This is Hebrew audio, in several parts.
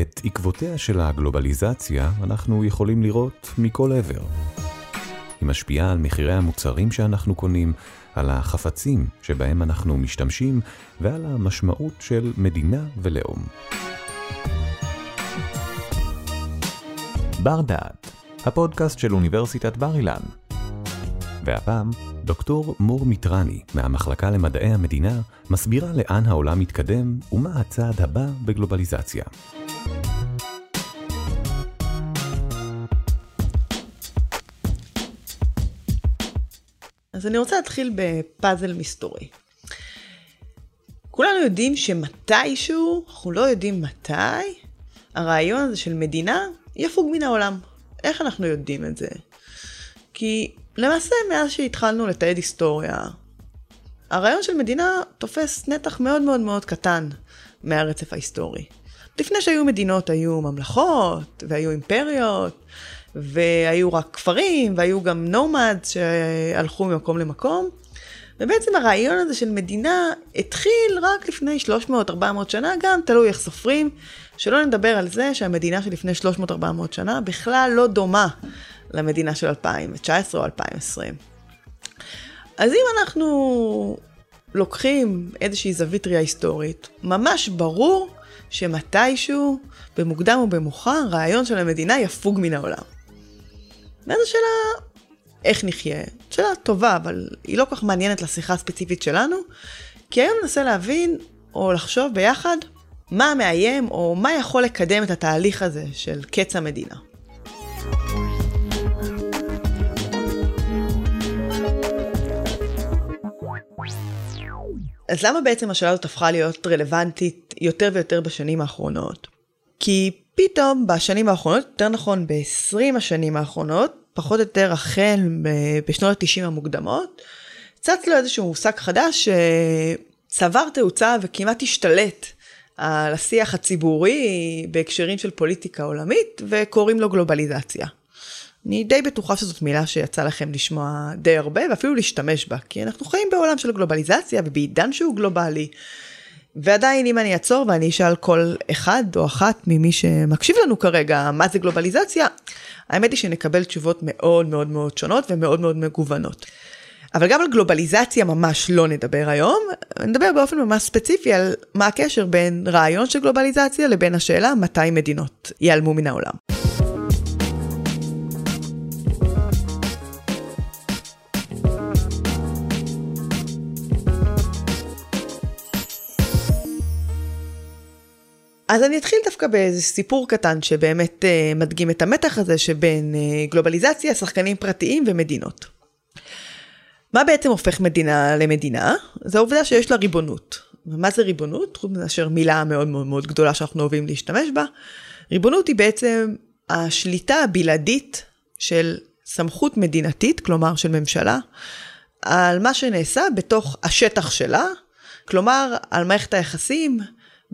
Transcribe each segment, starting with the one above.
את עקבותיה של הגלובליזציה אנחנו יכולים לראות מכל עבר. היא משפיעה על מחירי המוצרים שאנחנו קונים, על החפצים שבהם אנחנו משתמשים ועל המשמעות של מדינה ולאום. בר דעת, הפודקאסט של אוניברסיטת בר אילן. והפעם, דוקטור מור מיטרני מהמחלקה למדעי המדינה מסבירה לאן העולם מתקדם ומה הצעד הבא בגלובליזציה. אז אני רוצה להתחיל בפאזל מסתורי. כולנו יודעים שמתישהו, אנחנו לא יודעים מתי, הרעיון הזה של מדינה יפוג מן העולם. איך אנחנו יודעים את זה? כי למעשה מאז שהתחלנו לתעד היסטוריה, הרעיון של מדינה תופס נתח מאוד מאוד מאוד קטן מהרצף ההיסטורי. לפני שהיו מדינות היו ממלכות, והיו אימפריות, והיו רק כפרים, והיו גם נומאדס שהלכו ממקום למקום. ובעצם הרעיון הזה של מדינה התחיל רק לפני 300-400 שנה, גם תלוי איך סופרים, שלא נדבר על זה שהמדינה שלפני 300-400 שנה בכלל לא דומה למדינה של 2019 או 2020. אז אם אנחנו לוקחים איזושהי זווית ראייה היסטורית, ממש ברור שמתישהו, במוקדם או במאוחר, רעיון של המדינה יפוג מן העולם. ואז השאלה, איך נחיה? שאלה טובה, אבל היא לא כל כך מעניינת לשיחה הספציפית שלנו, כי היום ננסה להבין, או לחשוב ביחד, מה מאיים, או מה יכול לקדם את התהליך הזה של קץ המדינה. אז למה בעצם השאלה הזאת הפכה להיות רלוונטית יותר ויותר בשנים האחרונות? כי פתאום בשנים האחרונות, יותר נכון ב-20 השנים האחרונות, פחות או יותר החל בשנות ה-90 המוקדמות, צץ לו איזשהו מושג חדש שצבר תאוצה וכמעט השתלט על השיח הציבורי בהקשרים של פוליטיקה עולמית, וקוראים לו גלובליזציה. אני די בטוחה שזאת מילה שיצא לכם לשמוע די הרבה, ואפילו להשתמש בה, כי אנחנו חיים בעולם של גלובליזציה ובעידן שהוא גלובלי. ועדיין אם אני אעצור ואני אשאל כל אחד או אחת ממי שמקשיב לנו כרגע מה זה גלובליזציה, האמת היא שנקבל תשובות מאוד מאוד מאוד שונות ומאוד מאוד מגוונות. אבל גם על גלובליזציה ממש לא נדבר היום, נדבר באופן ממש ספציפי על מה הקשר בין רעיון של גלובליזציה לבין השאלה מתי מדינות ייעלמו מן העולם. אז אני אתחיל דווקא באיזה סיפור קטן שבאמת uh, מדגים את המתח הזה שבין uh, גלובליזציה, שחקנים פרטיים ומדינות. מה בעצם הופך מדינה למדינה? זה העובדה שיש לה ריבונות. ומה זה ריבונות? חוץ מאשר מילה מאוד מאוד מאוד גדולה שאנחנו אוהבים להשתמש בה. ריבונות היא בעצם השליטה הבלעדית של סמכות מדינתית, כלומר של ממשלה, על מה שנעשה בתוך השטח שלה, כלומר על מערכת היחסים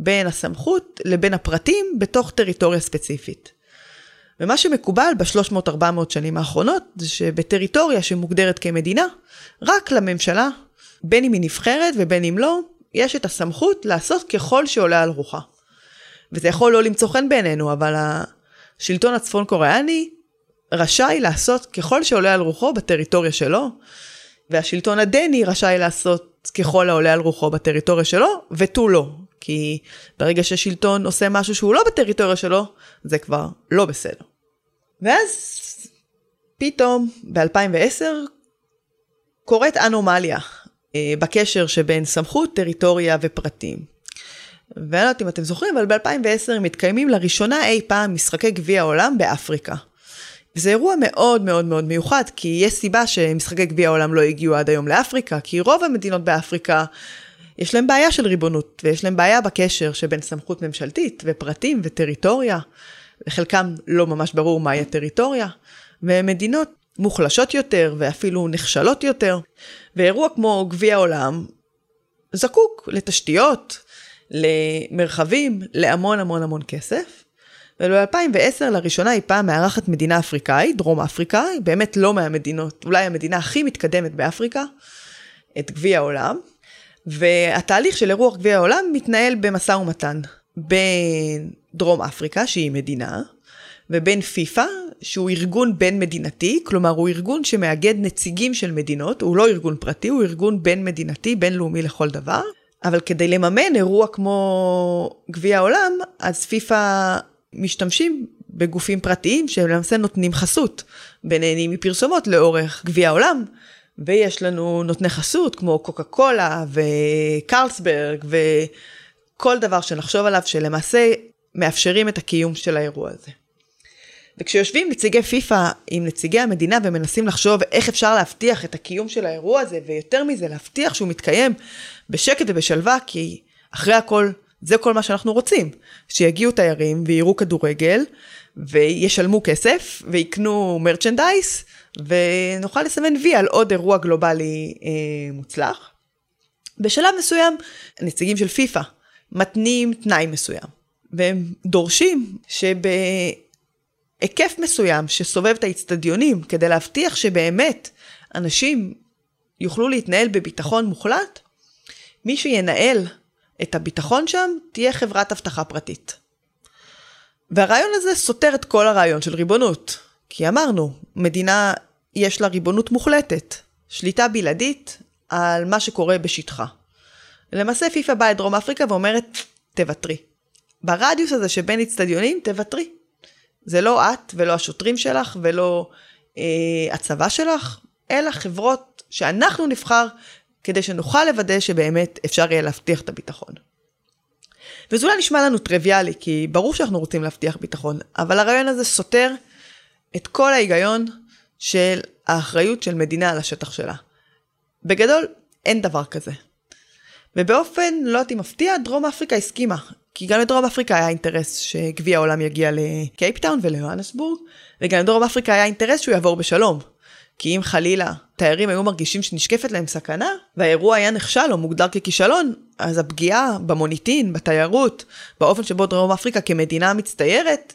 בין הסמכות לבין הפרטים בתוך טריטוריה ספציפית. ומה שמקובל ב-300-400 שנים האחרונות זה שבטריטוריה שמוגדרת כמדינה, רק לממשלה, בין אם היא נבחרת ובין אם לא, יש את הסמכות לעשות ככל שעולה על רוחה. וזה יכול לא למצוא חן בעינינו, אבל השלטון הצפון קוריאני רשאי לעשות ככל שעולה על רוחו בטריטוריה שלו, והשלטון הדני רשאי לעשות ככל העולה על רוחו בטריטוריה שלו, ותו לא. כי ברגע ששלטון עושה משהו שהוא לא בטריטוריה שלו, זה כבר לא בסדר. ואז פתאום ב-2010 קורית אנומליה אה, בקשר שבין סמכות, טריטוריה ופרטים. ואני לא יודעת אם אתם זוכרים, אבל ב-2010 מתקיימים לראשונה אי פעם משחקי גביע העולם באפריקה. זה אירוע מאוד מאוד מאוד מיוחד, כי יש סיבה שמשחקי גביע העולם לא הגיעו עד היום לאפריקה, כי רוב המדינות באפריקה יש להם בעיה של ריבונות, ויש להם בעיה בקשר שבין סמכות ממשלתית ופרטים וטריטוריה. לחלקם לא ממש ברור מהי הטריטוריה, ומדינות מוחלשות יותר ואפילו נכשלות יותר. ואירוע כמו גביע העולם זקוק לתשתיות, למרחבים, להמון המון המון כסף. וב-2010 לראשונה אי פעם מארחת מדינה אפריקאית, דרום אפריקה, באמת לא מהמדינות, אולי המדינה הכי מתקדמת באפריקה, את גביע העולם. והתהליך של אירוח גביע העולם מתנהל במשא ומתן בין דרום אפריקה, שהיא מדינה, ובין פיפ"א, שהוא ארגון בין מדינתי, כלומר הוא ארגון שמאגד נציגים של מדינות, הוא לא ארגון פרטי, הוא ארגון בין מדינתי, בינלאומי לכל דבר, אבל כדי לממן אירוע כמו גביע העולם, אז פיפ"א משתמשים בגופים פרטיים שלמעשה נותנים חסות ונהנים מפרסומות לאורך גביע העולם. ויש לנו נותני חסות כמו קוקה קולה וקרלסברג וכל דבר שנחשוב עליו שלמעשה מאפשרים את הקיום של האירוע הזה. וכשיושבים נציגי פיפ"א עם נציגי המדינה ומנסים לחשוב איך אפשר להבטיח את הקיום של האירוע הזה, ויותר מזה להבטיח שהוא מתקיים בשקט ובשלווה, כי אחרי הכל זה כל מה שאנחנו רוצים, שיגיעו תיירים ויראו כדורגל, וישלמו כסף, ויקנו מרצ'נדייס, ונוכל לסמן וי על עוד אירוע גלובלי אה, מוצלח. בשלב מסוים, הנציגים של פיפ"א מתנים תנאי מסוים, והם דורשים שבהיקף מסוים שסובב את האיצטדיונים, כדי להבטיח שבאמת אנשים יוכלו להתנהל בביטחון מוחלט, מי שינהל את הביטחון שם תהיה חברת אבטחה פרטית. והרעיון הזה סותר את כל הרעיון של ריבונות. כי אמרנו, מדינה יש לה ריבונות מוחלטת, שליטה בלעדית על מה שקורה בשטחה. למעשה פיפ"א באה לדרום אפריקה ואומרת, תוותרי. ברדיוס הזה שבין אצטדיונים, תוותרי. זה לא את ולא השוטרים שלך ולא אה, הצבא שלך, אלא חברות שאנחנו נבחר כדי שנוכל לוודא שבאמת אפשר יהיה להבטיח את הביטחון. וזה אולי נשמע לנו טריוויאלי, כי ברור שאנחנו רוצים להבטיח ביטחון, אבל הרעיון הזה סותר את כל ההיגיון של האחריות של מדינה על השטח שלה. בגדול, אין דבר כזה. ובאופן לא אם מפתיע, דרום אפריקה הסכימה. כי גם לדרום אפריקה היה אינטרס שגביע העולם יגיע לקייפטאון וליוהנסבורג, וגם לדרום אפריקה היה אינטרס שהוא יעבור בשלום. כי אם חלילה תיירים היו מרגישים שנשקפת להם סכנה, והאירוע היה נכשל או מוגדר ככישלון, אז הפגיעה במוניטין, בתיירות, באופן שבו דרום אפריקה כמדינה מצטיירת,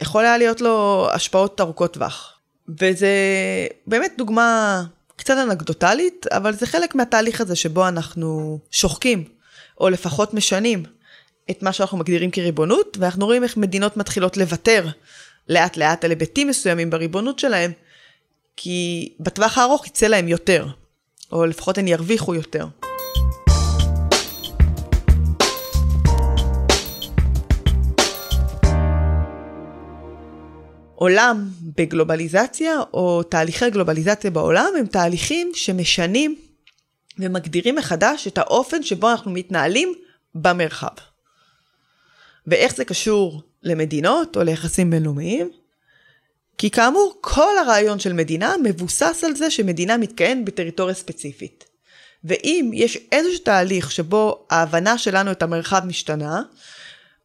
יכול היה להיות לו השפעות ארוכות טווח. וזה באמת דוגמה קצת אנקדוטלית, אבל זה חלק מהתהליך הזה שבו אנחנו שוחקים, או לפחות משנים, את מה שאנחנו מגדירים כריבונות, ואנחנו רואים איך מדינות מתחילות לוותר לאט לאט על היבטים מסוימים בריבונות שלהם, כי בטווח הארוך יצא להם יותר, או לפחות הן ירוויחו יותר. עולם בגלובליזציה, או תהליכי גלובליזציה בעולם, הם תהליכים שמשנים ומגדירים מחדש את האופן שבו אנחנו מתנהלים במרחב. ואיך זה קשור למדינות או ליחסים בינלאומיים? כי כאמור, כל הרעיון של מדינה מבוסס על זה שמדינה מתקיימת בטריטוריה ספציפית. ואם יש איזשהו תהליך שבו ההבנה שלנו את המרחב משתנה,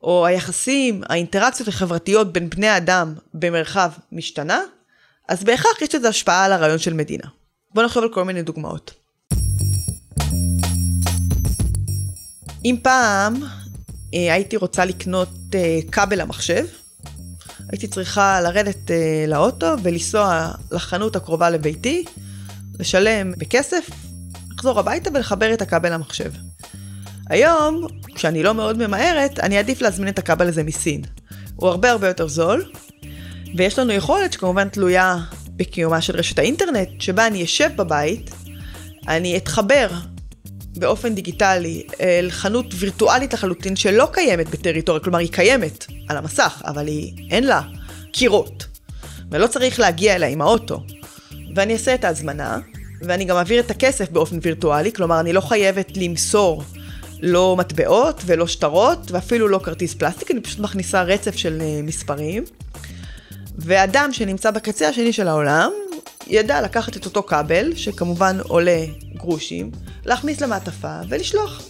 או היחסים, האינטראקציות החברתיות בין בני אדם במרחב משתנה, אז בהכרח יש לזה השפעה על הרעיון של מדינה. בואו נחשוב על כל מיני דוגמאות. אם פעם אה, הייתי רוצה לקנות אה, כבל למחשב, הייתי צריכה לרדת אה, לאוטו ולנסוע לחנות הקרובה לביתי, לשלם בכסף, לחזור הביתה ולחבר את הכבל למחשב. היום, כשאני לא מאוד ממהרת, אני אעדיף להזמין את הכבל הזה מסין. הוא הרבה הרבה יותר זול, ויש לנו יכולת שכמובן תלויה בקיומה של רשת האינטרנט, שבה אני אשב בבית, אני אתחבר באופן דיגיטלי אל חנות וירטואלית לחלוטין שלא קיימת בטריטוריה, כלומר היא קיימת על המסך, אבל היא אין לה קירות, ולא צריך להגיע אליה עם האוטו. ואני אעשה את ההזמנה, ואני גם אעביר את הכסף באופן וירטואלי, כלומר אני לא חייבת למסור לא מטבעות ולא שטרות, ואפילו לא כרטיס פלסטיק, אני פשוט מכניסה רצף של אה, מספרים. ואדם שנמצא בקצה השני של העולם, ידע לקחת את אותו כבל, שכמובן עולה גרושים, להכניס למעטפה ולשלוח.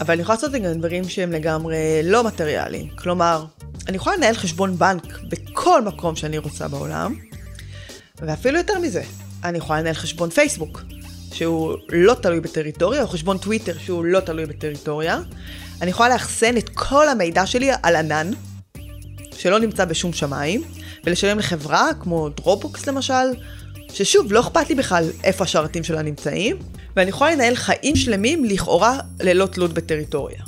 אבל אני יכולה לעשות את זה גם דברים שהם לגמרי לא מטריאליים. כלומר, אני יכולה לנהל חשבון בנק בכל מקום שאני רוצה בעולם, ואפילו יותר מזה, אני יכולה לנהל חשבון פייסבוק, שהוא לא תלוי בטריטוריה, או חשבון טוויטר שהוא לא תלוי בטריטוריה. אני יכולה לאחסן את כל המידע שלי על ענן, שלא נמצא בשום שמיים, ולשלם לחברה כמו דרופבוקס למשל, ששוב, לא אכפת לי בכלל איפה השרתים שלה נמצאים, ואני יכולה לנהל חיים שלמים לכאורה ללא תלות בטריטוריה.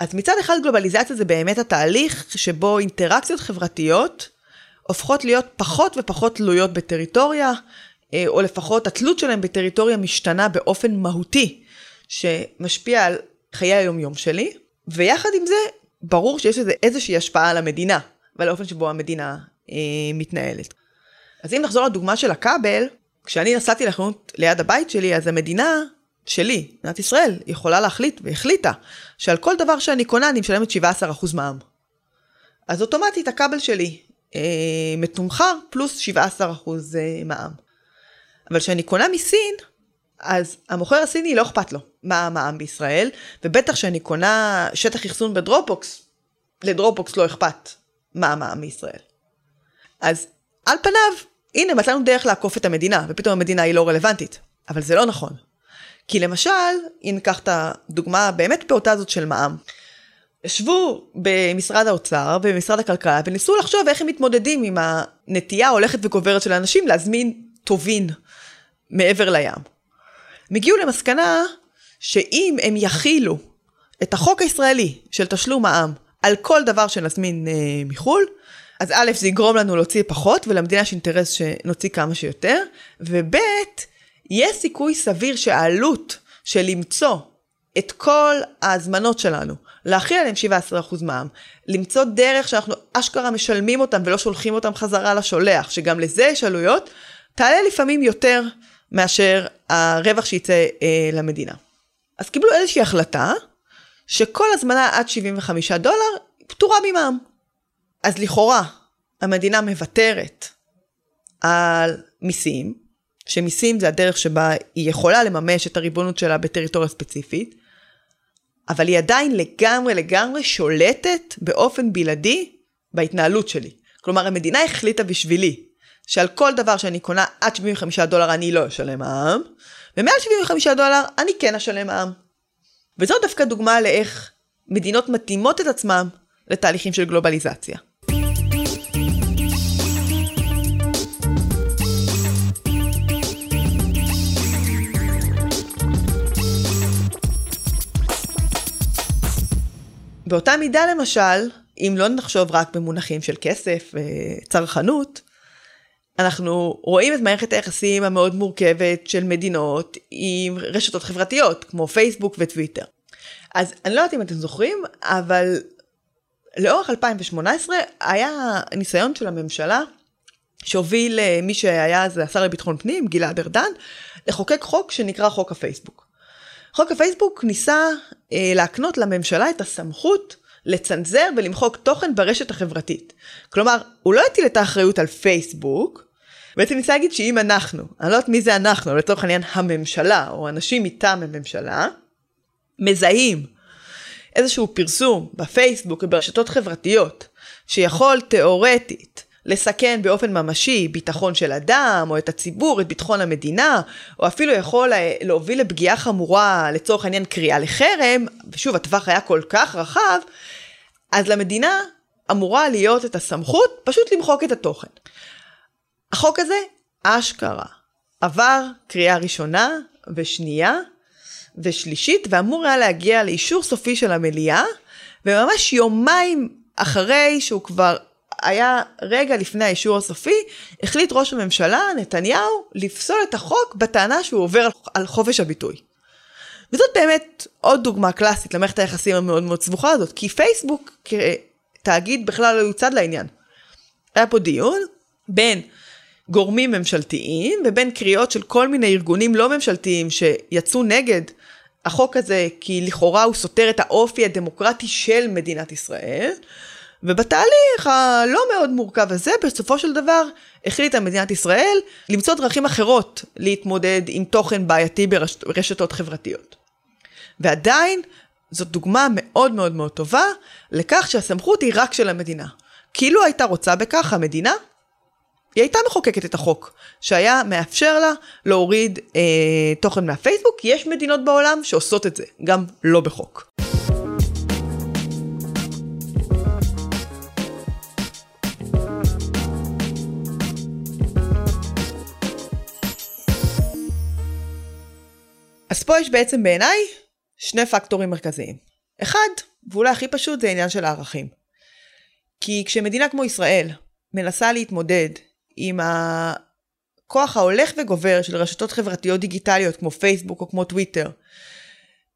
אז מצד אחד גלובליזציה זה באמת התהליך שבו אינטראקציות חברתיות הופכות להיות פחות ופחות תלויות בטריטוריה, אה, או לפחות התלות שלהם בטריטוריה משתנה באופן מהותי, שמשפיע על חיי היומיום שלי, ויחד עם זה, ברור שיש לזה איזושהי השפעה על המדינה, ועל האופן שבו המדינה אה, מתנהלת. אז אם נחזור לדוגמה של הכבל, כשאני נסעתי לחנות ליד הבית שלי, אז המדינה שלי, מדינת ישראל, יכולה להחליט, והחליטה, שעל כל דבר שאני קונה אני משלמת 17% מע"מ. אז אוטומטית הכבל שלי אה, מתומחר פלוס 17% אה, מע"מ. אבל כשאני קונה מסין, אז המוכר הסיני לא אכפת לו מה המע"מ בישראל, ובטח כשאני קונה שטח אחסון בדרופבוקס, לדרופבוקס לא אכפת מה המע"מ בישראל. אז על פניו, הנה מצאנו דרך לעקוף את המדינה, ופתאום המדינה היא לא רלוונטית. אבל זה לא נכון. כי למשל, אם ניקח את הדוגמה באמת פעוטה הזאת של מע"מ, ישבו במשרד האוצר ובמשרד הכלכלה וניסו לחשוב איך הם מתמודדים עם הנטייה ההולכת וגוברת של האנשים להזמין טובין מעבר לים. הם הגיעו למסקנה שאם הם יכילו את החוק הישראלי של תשלום מע"מ על כל דבר שנזמין אה, מחו"ל, אז א', זה יגרום לנו להוציא פחות, ולמדינה יש אינטרס שנוציא כמה שיותר, וב', יש סיכוי סביר שהעלות של למצוא את כל ההזמנות שלנו, להכיל עליהם 17% מע"מ, למצוא דרך שאנחנו אשכרה משלמים אותם ולא שולחים אותם חזרה לשולח, שגם לזה יש עלויות, תעלה לפעמים יותר מאשר הרווח שיצא אה, למדינה. אז קיבלו איזושהי החלטה שכל הזמנה עד 75 דולר פטורה ממע"מ. אז לכאורה המדינה מוותרת על מיסים, שמיסים זה הדרך שבה היא יכולה לממש את הריבונות שלה בטריטוריה ספציפית, אבל היא עדיין לגמרי לגמרי שולטת באופן בלעדי בהתנהלות שלי. כלומר, המדינה החליטה בשבילי שעל כל דבר שאני קונה עד 75 דולר אני לא אשלם מע"מ, ומעל 75 דולר אני כן אשלם מע"מ. וזו דווקא דוגמה לאיך מדינות מתאימות את עצמם לתהליכים של גלובליזציה. באותה מידה למשל, אם לא נחשוב רק במונחים של כסף וצרכנות, אנחנו רואים את מערכת היחסים המאוד מורכבת של מדינות עם רשתות חברתיות, כמו פייסבוק וטוויטר. אז אני לא יודעת אם אתם זוכרים, אבל לאורך 2018 היה ניסיון של הממשלה שהוביל אה, מי שהיה אז השר לביטחון פנים, גלעד ארדן, לחוקק חוק שנקרא חוק הפייסבוק. חוק הפייסבוק ניסה אה, להקנות לממשלה את הסמכות לצנזר ולמחוק תוכן ברשת החברתית. כלומר, הוא לא הטיל את האחריות על פייסבוק, בעצם ניסה להגיד שאם אנחנו, אני לא יודעת מי זה אנחנו, לצורך העניין הממשלה, או אנשים מטעם הממשלה, מזהים איזשהו פרסום בפייסבוק וברשתות חברתיות, שיכול תיאורטית לסכן באופן ממשי ביטחון של אדם, או את הציבור, את ביטחון המדינה, או אפילו יכול להוביל לפגיעה חמורה, לצורך העניין קריאה לחרם, ושוב, הטווח היה כל כך רחב, אז למדינה אמורה להיות את הסמכות פשוט למחוק את התוכן. החוק הזה, אשכרה, עבר קריאה ראשונה ושנייה ושלישית, ואמור היה להגיע לאישור סופי של המליאה, וממש יומיים אחרי שהוא כבר היה רגע לפני האישור הסופי, החליט ראש הממשלה, נתניהו, לפסול את החוק בטענה שהוא עובר על חופש הביטוי. וזאת באמת עוד דוגמה קלאסית למערכת היחסים המאוד מאוד סבוכה הזאת, כי פייסבוק כתאגיד בכלל לא יוצד לעניין. היה פה דיון בין גורמים ממשלתיים ובין קריאות של כל מיני ארגונים לא ממשלתיים שיצאו נגד החוק הזה כי לכאורה הוא סותר את האופי הדמוקרטי של מדינת ישראל. ובתהליך הלא מאוד מורכב הזה, בסופו של דבר החליטה מדינת ישראל למצוא דרכים אחרות להתמודד עם תוכן בעייתי ברשתות חברתיות. ועדיין, זאת דוגמה מאוד מאוד מאוד טובה לכך שהסמכות היא רק של המדינה. כאילו הייתה רוצה בכך המדינה, היא הייתה מחוקקת את החוק, שהיה מאפשר לה להוריד אה, תוכן מהפייסבוק, יש מדינות בעולם שעושות את זה, גם לא בחוק. אז פה יש בעצם בעיניי שני פקטורים מרכזיים. אחד, ואולי הכי פשוט, זה עניין של הערכים. כי כשמדינה כמו ישראל מנסה להתמודד עם הכוח ההולך וגובר של רשתות חברתיות דיגיטליות כמו פייסבוק או כמו טוויטר,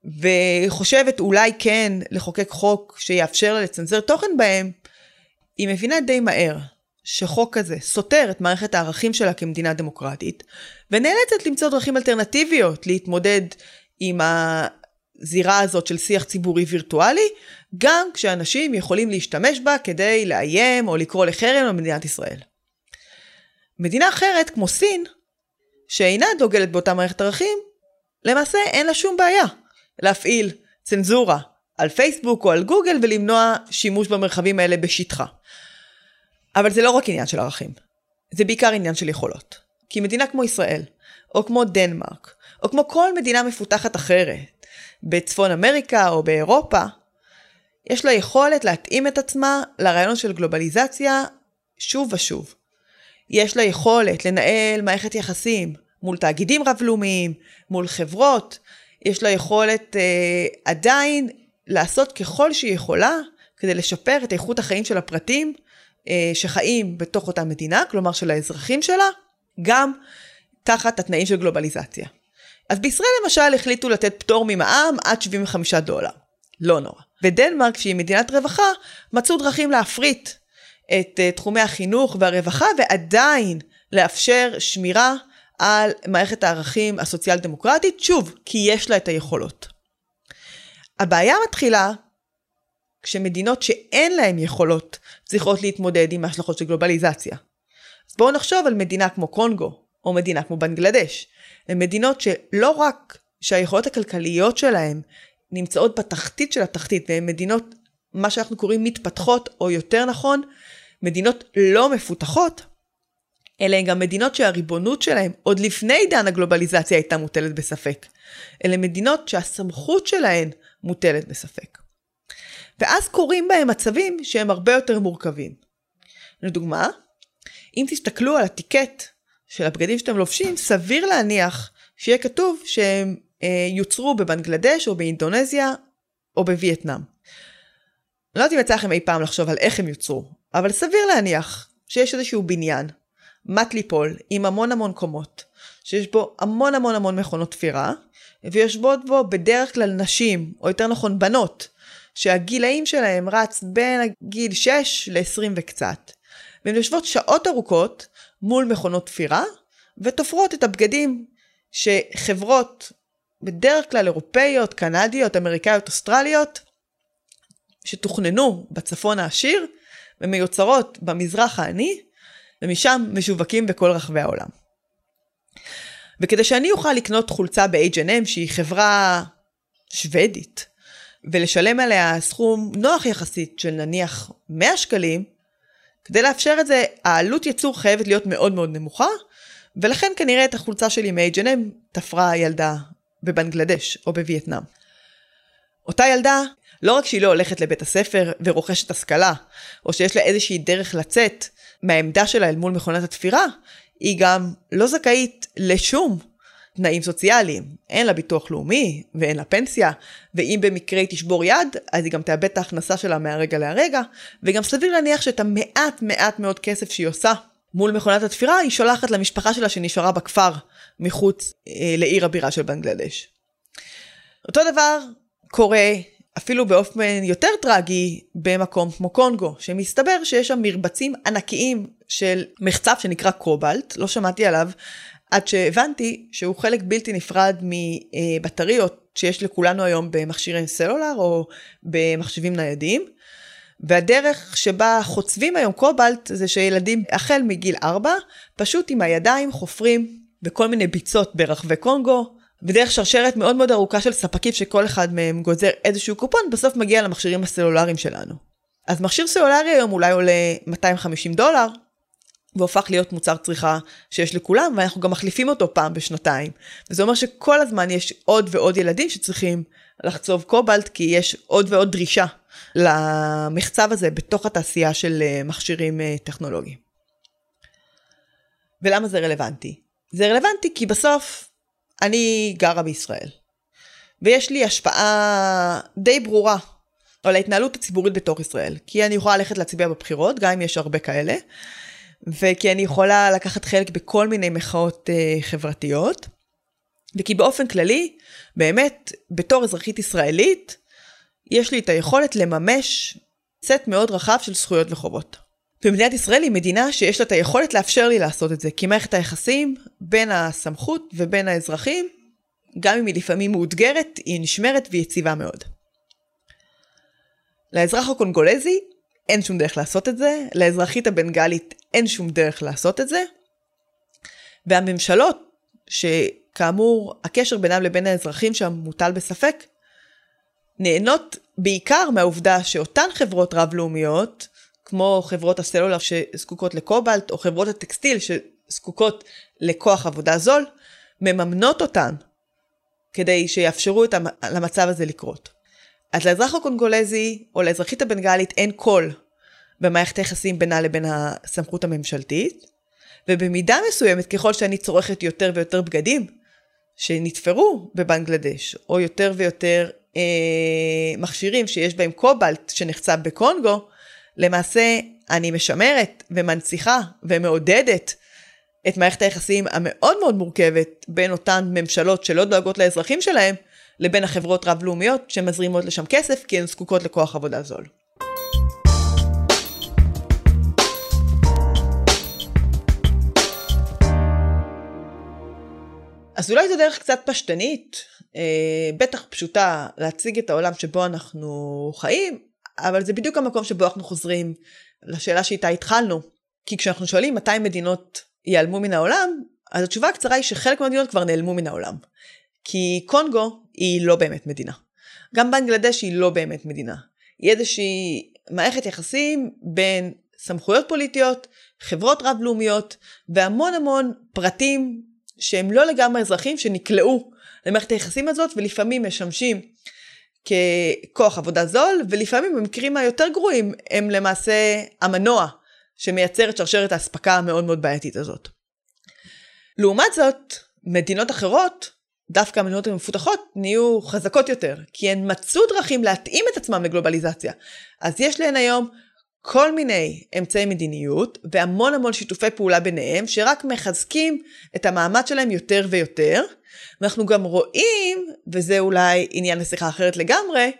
וחושבת אולי כן לחוקק חוק שיאפשר לה לצנזר תוכן בהם, היא מבינה די מהר שחוק כזה סותר את מערכת הערכים שלה כמדינה דמוקרטית, ונאלצת למצוא דרכים אלטרנטיביות להתמודד עם הזירה הזאת של שיח ציבורי וירטואלי, גם כשאנשים יכולים להשתמש בה כדי לאיים או לקרוא לחרם על מדינת ישראל. מדינה אחרת, כמו סין, שאינה דוגלת באותה מערכת ערכים, למעשה אין לה שום בעיה להפעיל צנזורה על פייסבוק או על גוגל ולמנוע שימוש במרחבים האלה בשטחה. אבל זה לא רק עניין של ערכים, זה בעיקר עניין של יכולות. כי מדינה כמו ישראל, או כמו דנמרק, או כמו כל מדינה מפותחת אחרת, בצפון אמריקה או באירופה, יש לה יכולת להתאים את עצמה לרעיון של גלובליזציה שוב ושוב. יש לה יכולת לנהל מערכת יחסים מול תאגידים רב-לאומיים, מול חברות, יש לה יכולת אה, עדיין לעשות ככל שהיא יכולה כדי לשפר את איכות החיים של הפרטים אה, שחיים בתוך אותה מדינה, כלומר של האזרחים שלה, גם תחת התנאים של גלובליזציה. אז בישראל למשל החליטו לתת פטור ממע"מ עד 75 דולר. לא נורא. בדנמרק, שהיא מדינת רווחה, מצאו דרכים להפריט את uh, תחומי החינוך והרווחה ועדיין לאפשר שמירה על מערכת הערכים הסוציאל דמוקרטית, שוב, כי יש לה את היכולות. הבעיה מתחילה כשמדינות שאין להן יכולות צריכות להתמודד עם ההשלכות של גלובליזציה. אז בואו נחשוב על מדינה כמו קונגו, או מדינה כמו בנגלדש. הן מדינות שלא רק שהיכולות הכלכליות שלהן נמצאות בתחתית של התחתית, והן מדינות, מה שאנחנו קוראים מתפתחות, או יותר נכון, מדינות לא מפותחות, אלה הן גם מדינות שהריבונות שלהן עוד לפני עידן הגלובליזציה הייתה מוטלת בספק. אלה מדינות שהסמכות שלהן מוטלת בספק. ואז קורים בהם מצבים שהם הרבה יותר מורכבים. לדוגמה, אם תסתכלו על הטיקט של הבגדים שאתם לובשים, סביר להניח שיהיה כתוב שהם אה, יוצרו בבנגלדש או באינדונזיה או בווייטנאם. לא יודעת אם יצא לכם אי פעם לחשוב על איך הם יוצרו, אבל סביר להניח שיש איזשהו בניין, מט ליפול, עם המון המון קומות, שיש בו המון המון המון מכונות תפירה, ויושבות בו בדרך כלל נשים, או יותר נכון בנות, שהגילאים שלהם רץ בין הגיל 6 ל-20 וקצת. והן יושבות שעות ארוכות מול מכונות תפירה, ותופרות את הבגדים שחברות, בדרך כלל אירופאיות, קנדיות, אמריקאיות, אוסטרליות, שתוכננו בצפון העשיר, ומיוצרות במזרח העני, ומשם משווקים בכל רחבי העולם. וכדי שאני אוכל לקנות חולצה ב-H&M, שהיא חברה שוודית, ולשלם עליה סכום נוח יחסית של נניח 100 שקלים, כדי לאפשר את זה, העלות ייצור חייבת להיות מאוד מאוד נמוכה, ולכן כנראה את החולצה שלי מ-H&M תפרה ילדה בבנגלדש או בווייטנאם. אותה ילדה, לא רק שהיא לא הולכת לבית הספר ורוכשת השכלה, או שיש לה איזושהי דרך לצאת מהעמדה שלה אל מול מכונת התפירה, היא גם לא זכאית לשום תנאים סוציאליים. אין לה ביטוח לאומי ואין לה פנסיה, ואם במקרה היא תשבור יד, אז היא גם תאבד את ההכנסה שלה מהרגע להרגע, וגם סביר להניח שאת המעט מעט מאוד כסף שהיא עושה מול מכונת התפירה, היא שולחת למשפחה שלה שנשארה בכפר מחוץ אה, לעיר הבירה של בנגלדש. אותו דבר קורה אפילו באופן יותר טרגי במקום כמו קונגו, שמסתבר שיש שם מרבצים ענקיים של מחצב שנקרא קובלט, לא שמעתי עליו, עד שהבנתי שהוא חלק בלתי נפרד מבטריות שיש לכולנו היום במכשירי סלולר או במחשבים ניידים. והדרך שבה חוצבים היום קובלט זה שילדים החל מגיל 4 פשוט עם הידיים חופרים בכל מיני ביצות ברחבי קונגו, בדרך שרשרת מאוד מאוד ארוכה של ספקים שכל אחד מהם גוזר איזשהו קופון, בסוף מגיע למכשירים הסלולריים שלנו. אז מכשיר סלולרי היום אולי עולה 250 דולר, והופך להיות מוצר צריכה שיש לכולם, ואנחנו גם מחליפים אותו פעם בשנתיים. וזה אומר שכל הזמן יש עוד ועוד ילדים שצריכים לחצוב קובלט, כי יש עוד ועוד דרישה למחצב הזה בתוך התעשייה של אה, מכשירים אה, טכנולוגיים. ולמה זה רלוונטי? זה רלוונטי כי בסוף אני גרה בישראל, ויש לי השפעה די ברורה על ההתנהלות הציבורית בתוך ישראל. כי אני יכולה ללכת להצביע בבחירות, גם אם יש הרבה כאלה, וכי אני יכולה לקחת חלק בכל מיני מחאות uh, חברתיות, וכי באופן כללי, באמת, בתור אזרחית ישראלית, יש לי את היכולת לממש סט מאוד רחב של זכויות וחובות. ומדינת ישראל היא מדינה שיש לה את היכולת לאפשר לי לעשות את זה, כי מערכת היחסים בין הסמכות ובין האזרחים, גם אם היא לפעמים מאותגרת, היא נשמרת ויציבה מאוד. לאזרח הקונגולזי אין שום דרך לעשות את זה, לאזרחית הבנגלית אין שום דרך לעשות את זה, והממשלות, שכאמור הקשר בינם לבין האזרחים שם מוטל בספק, נהנות בעיקר מהעובדה שאותן חברות רב-לאומיות, כמו חברות הסלולר שזקוקות לקובלט, או חברות הטקסטיל שזקוקות לכוח עבודה זול, מממנות אותן כדי שיאפשרו את המצב הזה לקרות. אז לאזרח הקונגולזי או לאזרחית הבנגלית אין קול במערכת היחסים בינה לבין הסמכות הממשלתית, ובמידה מסוימת ככל שאני צורכת יותר ויותר בגדים שנתפרו בבנגלדש, או יותר ויותר אה, מכשירים שיש בהם קובלט שנחצב בקונגו, למעשה אני משמרת ומנציחה ומעודדת את מערכת היחסים המאוד מאוד מורכבת בין אותן ממשלות שלא דואגות לאזרחים שלהם, לבין החברות רב-לאומיות שמזרימות לשם כסף כי הן זקוקות לכוח עבודה זול. אז אולי זו דרך קצת פשטנית, אה, בטח פשוטה, להציג את העולם שבו אנחנו חיים, אבל זה בדיוק המקום שבו אנחנו חוזרים לשאלה שאיתה התחלנו. כי כשאנחנו שואלים מתי מדינות ייעלמו מן העולם, אז התשובה הקצרה היא שחלק מהמדינות כבר נעלמו מן העולם. כי קונגו היא לא באמת מדינה. גם בנגלדש היא לא באמת מדינה. היא איזושהי מערכת יחסים בין סמכויות פוליטיות, חברות רב-לאומיות והמון המון פרטים שהם לא לגמרי אזרחים שנקלעו למערכת היחסים הזאת ולפעמים משמשים ככוח עבודה זול ולפעמים במקרים היותר גרועים הם למעשה המנוע שמייצר את שרשרת האספקה המאוד מאוד בעייתית הזאת. לעומת זאת, מדינות אחרות דווקא המדינות המפותחות נהיו חזקות יותר, כי הן מצאו דרכים להתאים את עצמם לגלובליזציה. אז יש להן היום כל מיני אמצעי מדיניות והמון המון שיתופי פעולה ביניהם, שרק מחזקים את המעמד שלהם יותר ויותר. ואנחנו גם רואים, וזה אולי עניין לשיחה אחרת לגמרי,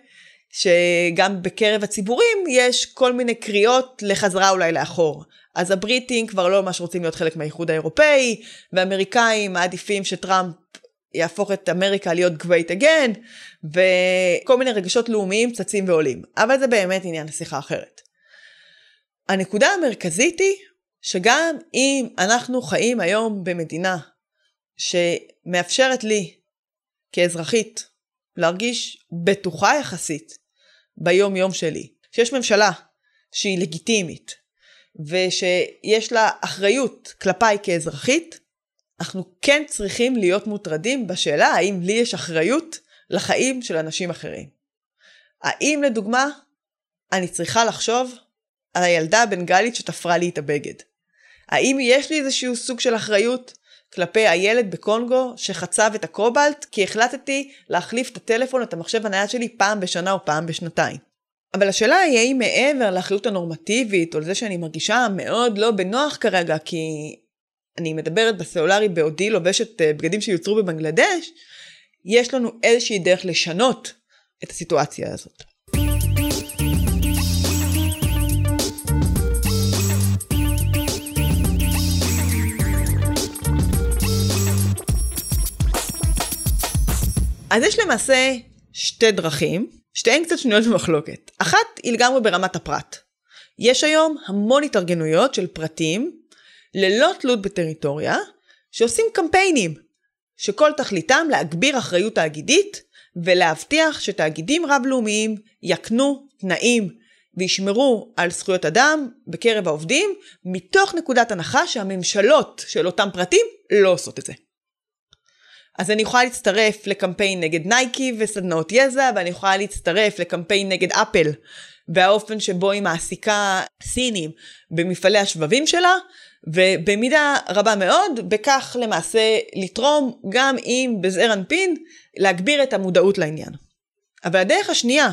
שגם בקרב הציבורים יש כל מיני קריאות לחזרה אולי לאחור. אז הבריטים כבר לא ממש רוצים להיות חלק מהאיחוד האירופאי, והאמריקאים מעדיפים שטראמפ יהפוך את אמריקה להיות great again, וכל מיני רגשות לאומיים צצים ועולים. אבל זה באמת עניין לשיחה אחרת. הנקודה המרכזית היא שגם אם אנחנו חיים היום במדינה שמאפשרת לי כאזרחית להרגיש בטוחה יחסית ביום יום שלי, שיש ממשלה שהיא לגיטימית ושיש לה אחריות כלפיי כאזרחית, אנחנו כן צריכים להיות מוטרדים בשאלה האם לי יש אחריות לחיים של אנשים אחרים. האם לדוגמה אני צריכה לחשוב על הילדה הבנגלית שתפרה לי את הבגד? האם יש לי איזשהו סוג של אחריות כלפי הילד בקונגו שחצב את הקובלט כי החלטתי להחליף את הטלפון, את המחשב הנייד שלי פעם בשנה או פעם בשנתיים? אבל השאלה היא האם מעבר לאחריות הנורמטיבית או לזה שאני מרגישה מאוד לא בנוח כרגע כי אני מדברת בסלולרי בעודי לובשת אה, בגדים שיוצרו בבנגלדש, יש לנו איזושהי דרך לשנות את הסיטואציה הזאת. אז יש למעשה שתי דרכים, שתיהן קצת שנויות במחלוקת. אחת היא לגמרי ברמת הפרט. יש היום המון התארגנויות של פרטים ללא תלות בטריטוריה, שעושים קמפיינים, שכל תכליתם להגביר אחריות תאגידית ולהבטיח שתאגידים רב-לאומיים יקנו תנאים וישמרו על זכויות אדם בקרב העובדים, מתוך נקודת הנחה שהממשלות של אותם פרטים לא עושות את זה. אז אני יכולה להצטרף לקמפיין נגד נייקי וסדנאות יזע, ואני יכולה להצטרף לקמפיין נגד אפל, והאופן שבו היא מעסיקה סינים במפעלי השבבים שלה, ובמידה רבה מאוד, בכך למעשה לתרום גם אם בזעיר אנפין, להגביר את המודעות לעניין. אבל הדרך השנייה,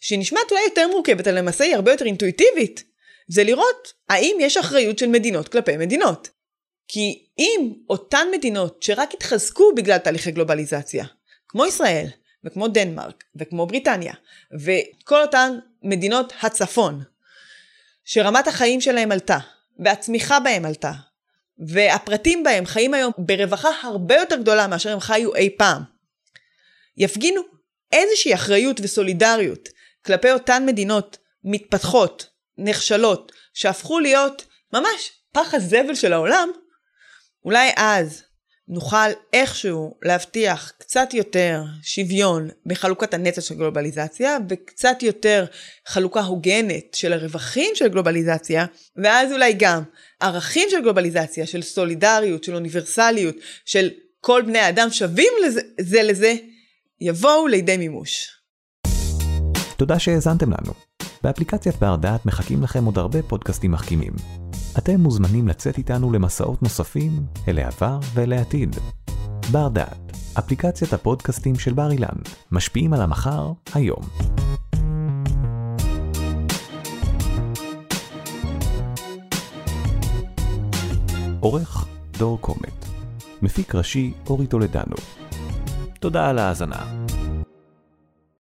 שנשמעת אולי יותר מורכבת, אבל למעשה היא הרבה יותר אינטואיטיבית, זה לראות האם יש אחריות של מדינות כלפי מדינות. כי אם אותן מדינות שרק התחזקו בגלל תהליכי גלובליזציה, כמו ישראל, וכמו דנמרק, וכמו בריטניה, וכל אותן מדינות הצפון, שרמת החיים שלהם עלתה, והצמיחה בהם עלתה, והפרטים בהם חיים היום ברווחה הרבה יותר גדולה מאשר הם חיו אי פעם, יפגינו איזושהי אחריות וסולידריות כלפי אותן מדינות מתפתחות, נחשלות, שהפכו להיות ממש פח הזבל של העולם, אולי אז נוכל איכשהו להבטיח קצת יותר שוויון בחלוקת הנטל של גלובליזציה וקצת יותר חלוקה הוגנת של הרווחים של גלובליזציה ואז אולי גם ערכים של גלובליזציה, של סולידריות, של אוניברסליות, של כל בני האדם שווים לזה, זה לזה, יבואו לידי מימוש. תודה שהאזנתם לנו. באפליקציית בר דעת מחכים לכם עוד הרבה פודקאסטים מחכימים. אתם מוזמנים לצאת איתנו למסעות נוספים אל העבר ואל העתיד. בר דעת, אפליקציית הפודקאסטים של בר אילן, משפיעים על המחר, היום. עורך דור קומט, מפיק ראשי אורי טולדנו. תודה על ההאזנה.